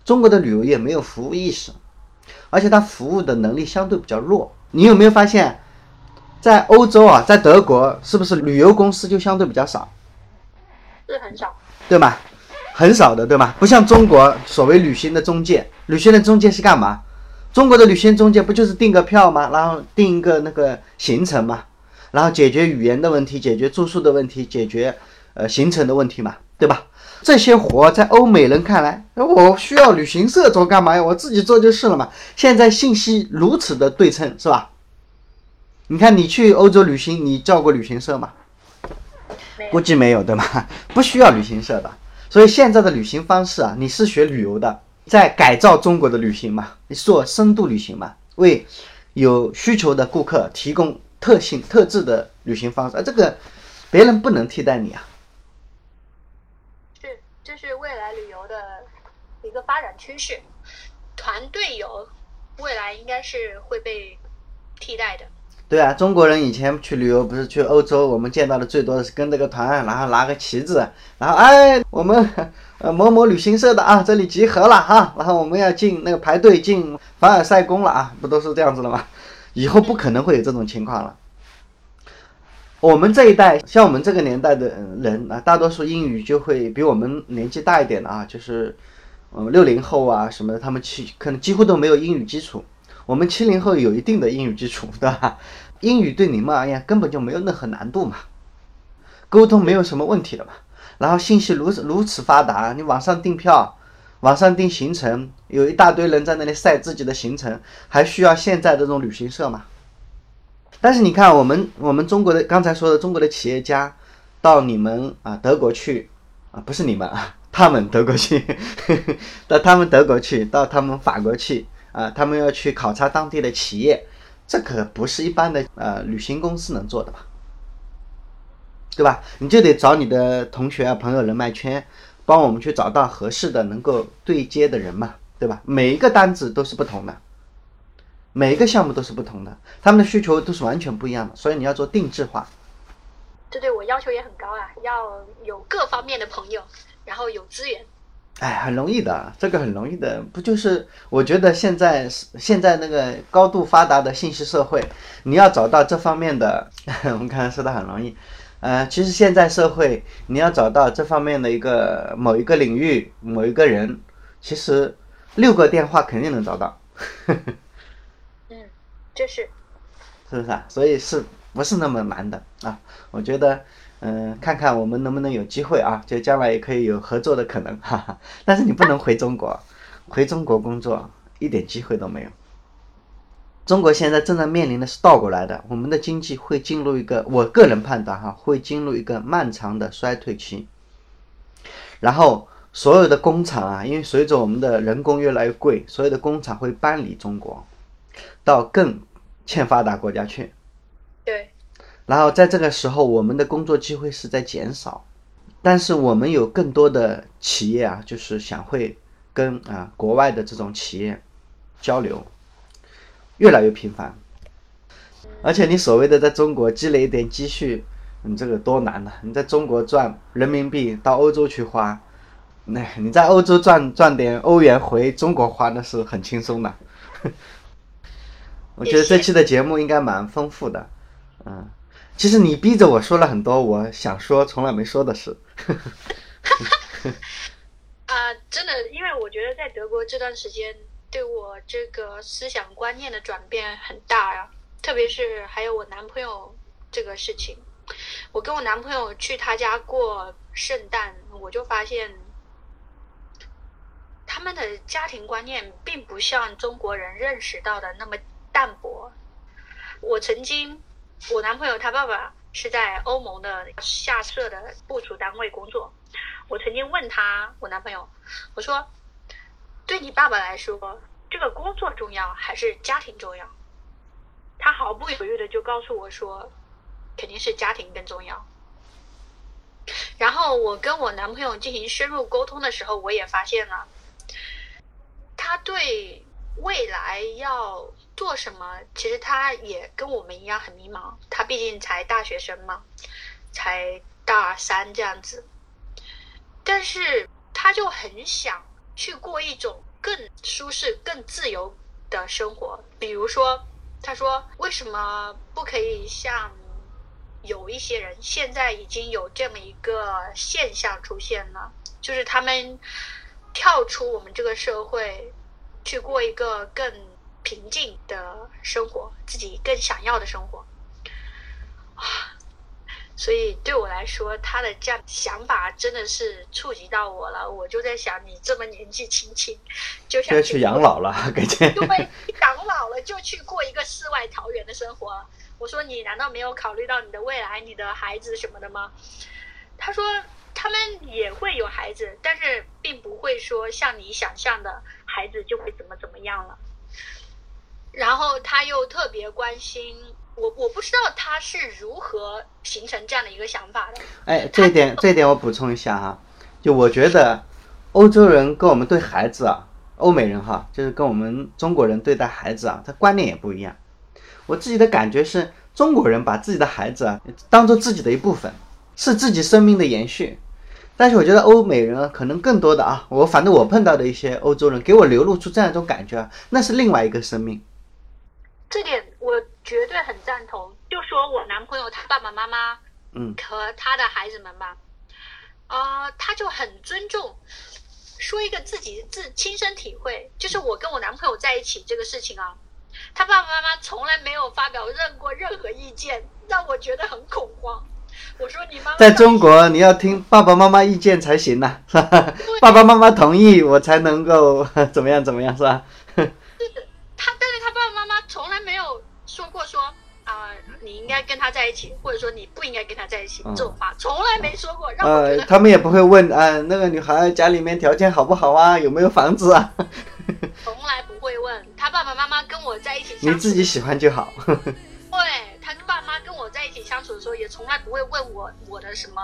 中国的旅游业没有服务意识，而且它服务的能力相对比较弱。你有没有发现，在欧洲啊，在德国是不是旅游公司就相对比较少？是很少，对吗？很少的，对吗？不像中国所谓旅行的中介，旅行的中介是干嘛？中国的旅行中介不就是订个票吗？然后订一个那个行程吗？然后解决语言的问题，解决住宿的问题，解决呃行程的问题嘛，对吧？这些活在欧美人看来，我需要旅行社做干嘛呀？我自己做就是了嘛。现在信息如此的对称，是吧？你看你去欧洲旅行，你叫过旅行社吗？估计没有，对吗？不需要旅行社的。所以现在的旅行方式啊，你是学旅游的，在改造中国的旅行嘛？你做深度旅行嘛？为有需求的顾客提供。特性特质的旅行方式，啊，这个别人不能替代你啊。是，未来旅游的一个发展趋势。团队游未来应该是会被替代的。对啊，中国人以前去旅游不是去欧洲，我们见到的最多的是跟这个团，然后拿个旗子，然后哎，我们呃某某旅行社的啊，这里集合了哈，然后我们要进那个排队进凡尔赛宫了啊，不都是这样子的吗？以后不可能会有这种情况了。我们这一代，像我们这个年代的人啊，大多数英语就会比我们年纪大一点的啊，就是嗯六零后啊什么的，他们七可能几乎都没有英语基础。我们七零后有一定的英语基础，对吧？英语对你们而言根本就没有任何难度嘛，沟通没有什么问题的嘛。然后信息如此如此发达，你网上订票。网上订行程，有一大堆人在那里晒自己的行程，还需要现在这种旅行社吗？但是你看，我们我们中国的刚才说的中国的企业家，到你们啊德国去啊，不是你们啊，他们德国去，到他们德国去，到他们法国去啊，他们要去考察当地的企业，这可不是一般的呃旅行公司能做的吧？对吧？你就得找你的同学啊、朋友、人脉圈。帮我们去找到合适的能够对接的人嘛，对吧？每一个单子都是不同的，每一个项目都是不同的，他们的需求都是完全不一样的，所以你要做定制化。这对我要求也很高啊，要有各方面的朋友，然后有资源。哎，很容易的，这个很容易的，不就是我觉得现在现在那个高度发达的信息社会，你要找到这方面的，我们刚才说的很容易。呃，其实现在社会，你要找到这方面的一个某一个领域某一个人，其实六个电话肯定能找到。嗯，这是，是不是啊？所以是不是那么难的啊？我觉得，嗯，看看我们能不能有机会啊，就将来也可以有合作的可能，哈哈。但是你不能回中国，回中国工作一点机会都没有。中国现在正在面临的是倒过来的，我们的经济会进入一个，我个人判断哈，会进入一个漫长的衰退期。然后所有的工厂啊，因为随着我们的人工越来越贵，所有的工厂会搬离中国，到更欠发达国家去。对。然后在这个时候，我们的工作机会是在减少，但是我们有更多的企业啊，就是想会跟啊国外的这种企业交流。越来越频繁，而且你所谓的在中国积累一点积蓄，你这个多难呢？你在中国赚人民币到欧洲去花，那你在欧洲赚赚点欧元回中国花，那是很轻松的。我觉得这期的节目应该蛮丰富的，嗯，其实你逼着我说了很多我想说从来没说的事。啊，真的，因为我觉得在德国这段时间。对我这个思想观念的转变很大呀，特别是还有我男朋友这个事情，我跟我男朋友去他家过圣诞，我就发现他们的家庭观念并不像中国人认识到的那么淡薄。我曾经，我男朋友他爸爸是在欧盟的下设的部署单位工作，我曾经问他，我男朋友，我说。对你爸爸来说，这个工作重要还是家庭重要？他毫不犹豫的就告诉我说，肯定是家庭更重要。然后我跟我男朋友进行深入沟通的时候，我也发现了，他对未来要做什么，其实他也跟我们一样很迷茫。他毕竟才大学生嘛，才大三这样子，但是他就很想去过一种更舒适、更自由的生活。比如说，他说：“为什么不可以像？”有一些人现在已经有这么一个现象出现了，就是他们跳出我们这个社会，去过一个更平静的生活，自己更想要的生活。啊，所以对我来说，他的这样想法真的是触及到我了。我就在想，你这么年纪轻轻就想去养老了，感觉因为养老了就去过一个世外桃源的生活。我说你难道没有考虑到你的未来、你的孩子什么的吗？他说他们也会有孩子，但是并不会说像你想象的孩子就会怎么怎么样了。然后他又特别关心我，我不知道他是如何形成这样的一个想法的。哎，这一点这一点我补充一下哈，就我觉得欧洲人跟我们对孩子啊，欧美人哈，就是跟我们中国人对待孩子啊，他观念也不一样。我自己的感觉是，中国人把自己的孩子啊当做自己的一部分，是自己生命的延续。但是我觉得欧美人啊，可能更多的啊，我反正我碰到的一些欧洲人，给我流露出这样一种感觉啊，那是另外一个生命。这点我绝对很赞同。就说我男朋友他爸爸妈妈，嗯，和他的孩子们吧，啊，他就很尊重。说一个自己自亲身体会，就是我跟我男朋友在一起这个事情啊。他爸爸妈妈从来没有发表任过任何意见，让我觉得很恐慌。我说你妈妈在中国你要听爸爸妈妈意见才行呐？爸爸妈妈同意我才能够 怎么样怎么样，是吧？你应该跟他在一起，或者说你不应该跟他在一起这种话，从来没说过。让我觉得他们也不会问啊，那个女孩家里面条件好不好啊，有没有房子啊？从来不会问他爸爸妈妈跟我在一起，你自己喜欢就好。对他爸妈跟我在一起相处的时候，也从来不会问我我的什么，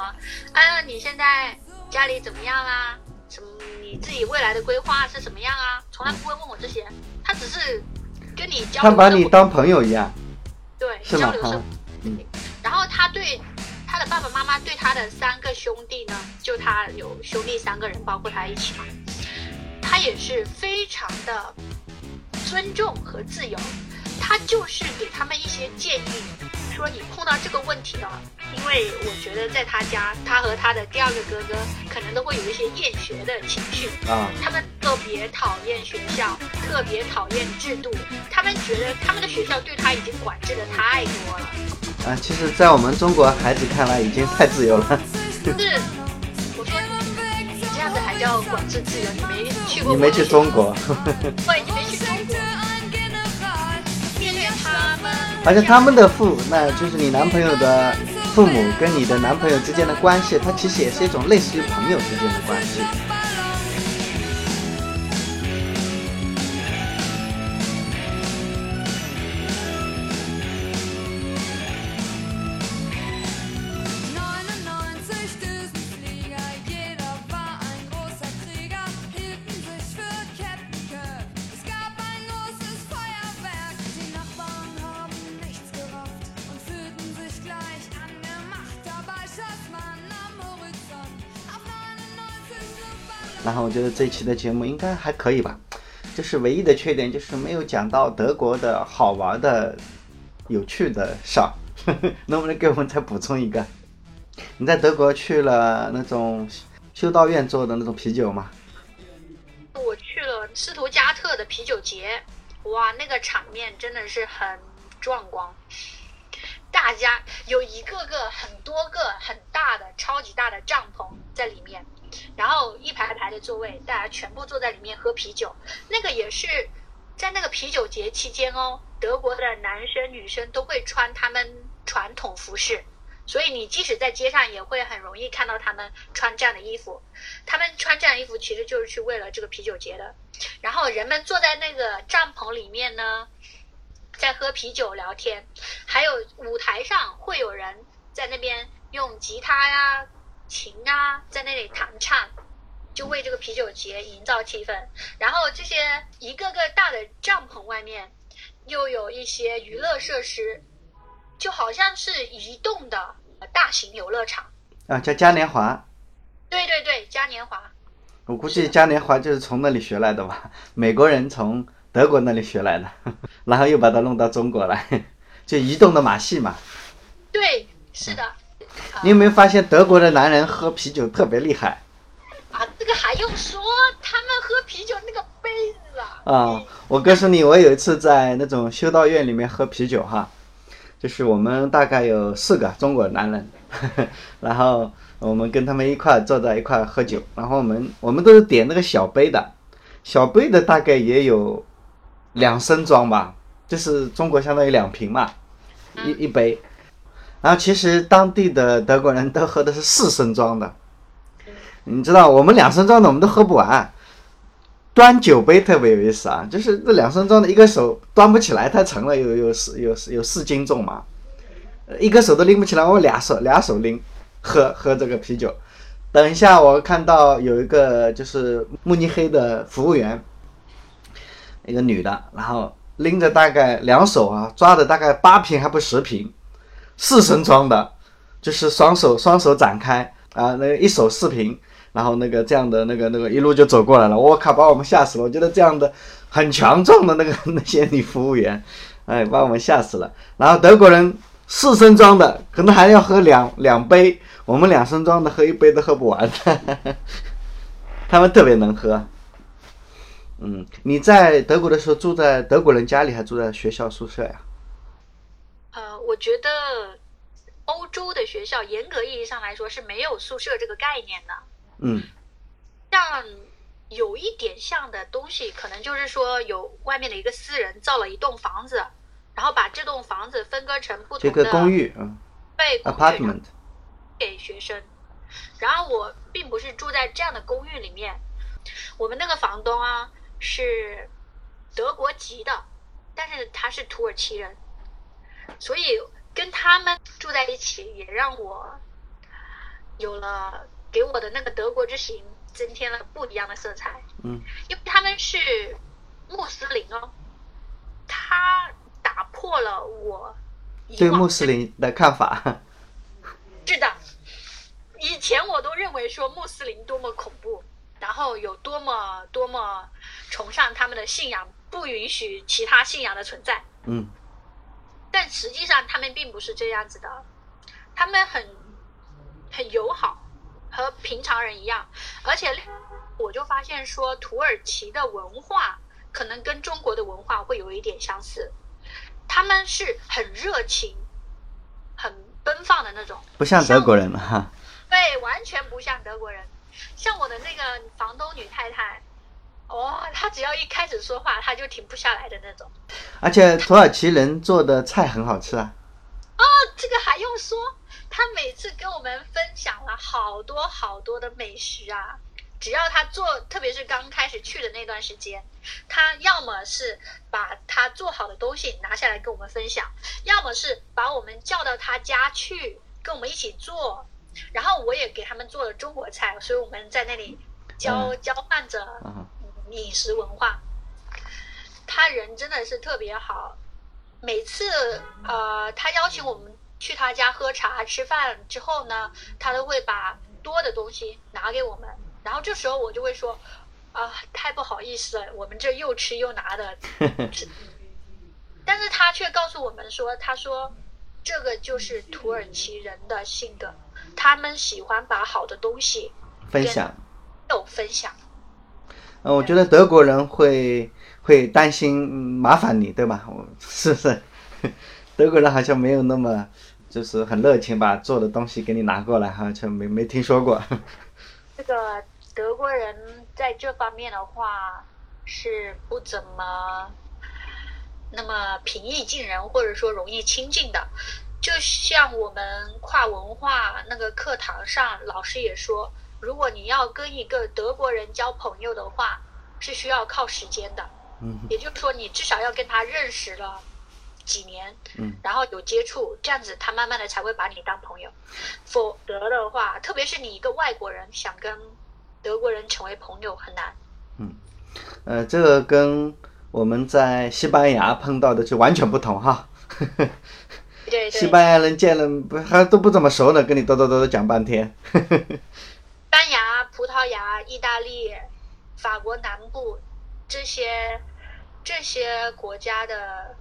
啊，你现在家里怎么样啊？什么你自己未来的规划是什么样啊？从来不会问我这些，他只是跟你交流。他把你当朋友一样。对，是交流是。然后他对他的爸爸妈妈对他的三个兄弟呢，就他有兄弟三个人，包括他一起嘛。他也是非常的尊重和自由，他就是给他们一些建议，说你碰到这个问题了，因为我觉得在他家，他和他的第二个哥哥可能都会有一些厌学的情绪啊，他们特别讨厌学校，特别讨厌制度，他们觉得他们的学校对他已经管制的太多了。啊，其实，在我们中国孩子看来，已经太自由了。是。我说你这样子还叫管制自由？你没去过？你没去中国？对，你没去中国。而且他们的父，那就是你男朋友的父母跟你的男朋友之间的关系，它其实也是一种类似于朋友之间的关系。我觉得这一期的节目应该还可以吧，就是唯一的缺点就是没有讲到德国的好玩的、有趣的事儿，能不能给我们再补充一个？你在德国去了那种修道院做的那种啤酒吗？我去了斯图加特的啤酒节，哇，那个场面真的是很壮观，大家有一个个很多个很大的、超级大的帐篷在里面。然后一排排的座位，大家全部坐在里面喝啤酒。那个也是在那个啤酒节期间哦，德国的男生女生都会穿他们传统服饰，所以你即使在街上也会很容易看到他们穿这样的衣服。他们穿这样衣服其实就是去为了这个啤酒节的。然后人们坐在那个帐篷里面呢，在喝啤酒聊天，还有舞台上会有人在那边用吉他呀、琴啊在那里弹唱，就为这个啤酒节营造气氛。然后这些一个个大的帐篷外面又有一些娱乐设施，就好像是移动的大型游乐场。啊，叫嘉年华。对对对，嘉年华。我估计嘉年华就是从那里学来的吧，美国人从德国那里学来的，然后又把它弄到中国来，就移动的马戏嘛。对，是的。你有没有发现德国的男人喝啤酒特别厉害？啊，这个还用说？他们喝啤酒那个杯子啊！啊，我告诉你，我有一次在那种修道院里面喝啤酒哈，就是我们大概有四个中国男人，然后我们跟他们一块坐在一块喝酒，然后我们我们都是点那个小杯的。小杯的大概也有两升装吧，就是中国相当于两瓶嘛，一一杯。然后其实当地的德国人都喝的是四升装的，你知道我们两升装的我们都喝不完。端酒杯特别有意思啊，就是这两升装的一个手端不起来，太沉了，有有四有有四斤重嘛，一个手都拎不起来，我俩手俩手拎喝喝这个啤酒。等一下，我看到有一个就是慕尼黑的服务员，一个女的，然后拎着大概两手啊，抓着大概八瓶还不十瓶，四升装的，就是双手双手展开啊，那一手四瓶，然后那个这样的那个那个一路就走过来了，我靠，把我们吓死了！我觉得这样的很强壮的那个 那些女服务员，哎，把我们吓死了。然后德国人四升装的，可能还要喝两两杯。我们两升装的喝一杯都喝不完，他们特别能喝。嗯，你在德国的时候住在德国人家里，还住在学校宿舍呀？呃，我觉得欧洲的学校严格意义上来说是没有宿舍这个概念的。嗯，像有一点像的东西，可能就是说有外面的一个私人造了一栋房子，然后把这栋房子分割成不同的这个公寓，嗯，apartment。给学生，然后我并不是住在这样的公寓里面，我们那个房东啊是德国籍的，但是他是土耳其人，所以跟他们住在一起也让我有了给我的那个德国之行增添了不一样的色彩。嗯，因为他们是穆斯林哦，他打破了我对穆斯林的看法。是的。以前我都认为说穆斯林多么恐怖，然后有多么多么崇尚他们的信仰，不允许其他信仰的存在。嗯，但实际上他们并不是这样子的，他们很很友好，和平常人一样。而且我就发现说，土耳其的文化可能跟中国的文化会有一点相似，他们是很热情、很奔放的那种，不像德国人哈。对，完全不像德国人。像我的那个房东女太太，哇，她只要一开始说话，他就停不下来的那种。而且土耳其人做的菜很好吃啊。哦，这个还用说？他每次跟我们分享了好多好多的美食啊。只要他做，特别是刚开始去的那段时间，他要么是把他做好的东西拿下来跟我们分享，要么是把我们叫到他家去跟我们一起做。然后我也给他们做了中国菜，所以我们在那里交交换着饮食文化。他人真的是特别好，每次呃他邀请我们去他家喝茶吃饭之后呢，他都会把多的东西拿给我们。然后这时候我就会说啊，太不好意思了，我们这又吃又拿的。但是他却告诉我们说，他说这个就是土耳其人的性格。他们喜欢把好的东西分享，有分享。嗯，我觉得德国人会会担心麻烦你，对吧？我 是不是？德国人好像没有那么就是很热情，把做的东西给你拿过来，好像没没听说过。这个德国人在这方面的话是不怎么那么平易近人，或者说容易亲近的。就像我们跨文化那个课堂上，老师也说，如果你要跟一个德国人交朋友的话，是需要靠时间的。嗯，也就是说，你至少要跟他认识了几年，嗯，然后有接触，这样子他慢慢的才会把你当朋友。否则的话，特别是你一个外国人想跟德国人成为朋友很难。嗯呃，这个跟我们在西班牙碰到的就完全不同哈。对对，西班牙人见了不还都不怎么熟呢，跟你叨叨叨叨讲半天。葡萄牙、意大利、法国南部这些这些国家的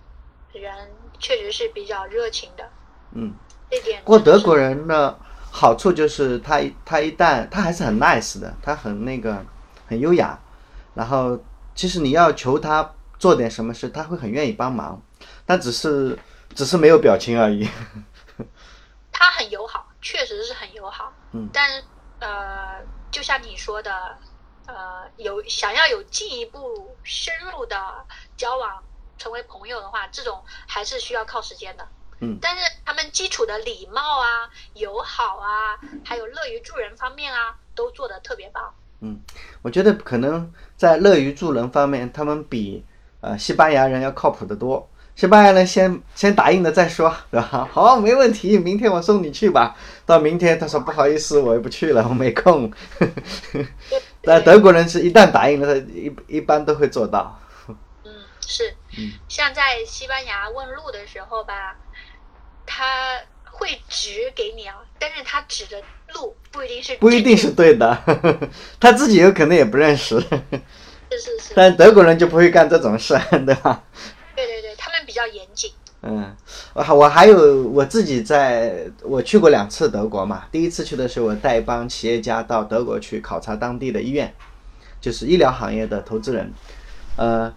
人确实是比较热情的，嗯，这点不过德国人的好处就是他一他一旦他还是很 nice 的，他很那个很优雅，然后其实你要求他做点什么事，他会很愿意帮忙，但只是只是没有表情而已。他很友好，确实是很友好。嗯但是呃，就像你说的，呃，有想要有进一步深入的交往，成为朋友的话，这种还是需要靠时间的。嗯但是他们基础的礼貌啊、友好啊，还有乐于助人方面啊，都做得特别棒。嗯我觉得可能在乐于助人方面，他们比呃西班牙人要靠谱得多。西班牙人先先答应了再说，对吧？好，没问题，明天我送你去吧。到明天他说不好意思，我也不去了，我没空。但德国人是一旦答应了，他一一般都会做到。嗯，是，像在西班牙问路的时候吧，他会指给你啊，但是他指的路不一定是不一定是对的，他自己有可能也不认识。确是是是，但德国人就不会干这种事，对吧？比较严谨。嗯，我我还有我自己在，我去过两次德国嘛。第一次去的时候，我带一帮企业家到德国去考察当地的医院，就是医疗行业的投资人。呃，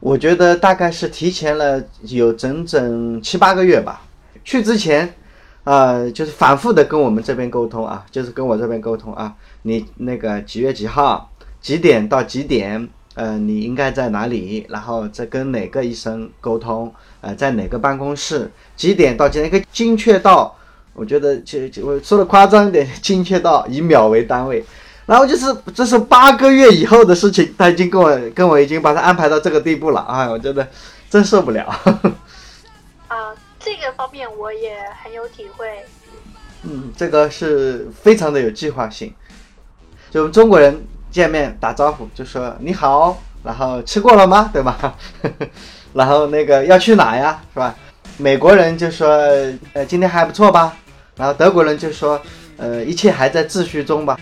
我觉得大概是提前了有整整七八个月吧。去之前，呃，就是反复的跟我们这边沟通啊，就是跟我这边沟通啊，你那个几月几号，几点到几点，呃，你应该在哪里，然后再跟哪个医生沟通，呃，在哪个办公室，几点到几点，可以精确到，我觉得就就我说的夸张一点，精确到以秒为单位。然后就是这是八个月以后的事情，他已经跟我跟我已经把他安排到这个地步了哎！我觉得真受不了。啊、这个方面我也很有体会。嗯，这个是非常的有计划性。就我们中国人见面打招呼就说你好，然后吃过了吗？对吧？然后那个要去哪呀？是吧？美国人就说呃今天还不错吧，然后德国人就说呃一切还在秩序中吧。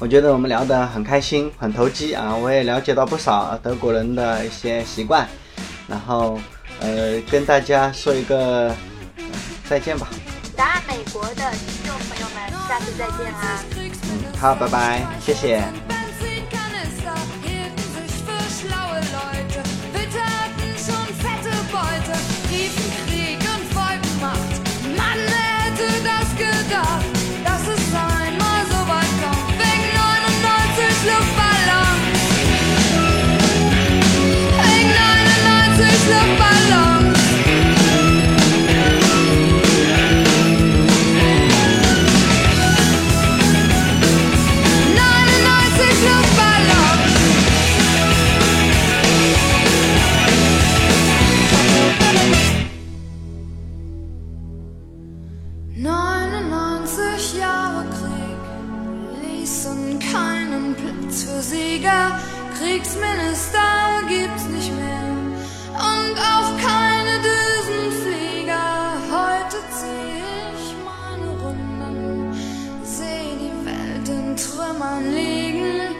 我觉得我们聊得很开心，很投机啊！我也了解到不少德国人的一些习惯，然后呃跟大家说一个、呃再见吧。答案美国的听众朋友们，下次再见啦！嗯，好，拜拜，谢谢。good God. Kriegsminister gibt's nicht mehr und auch keine Düsenflieger. Heute zieh ich meine Runden, seh die Welt in Trümmern liegen,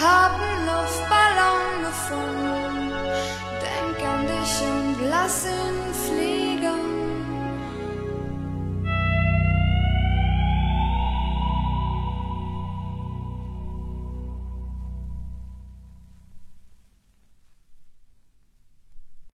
hab einen Luftballon gefunden. Denk an dich und lass ihn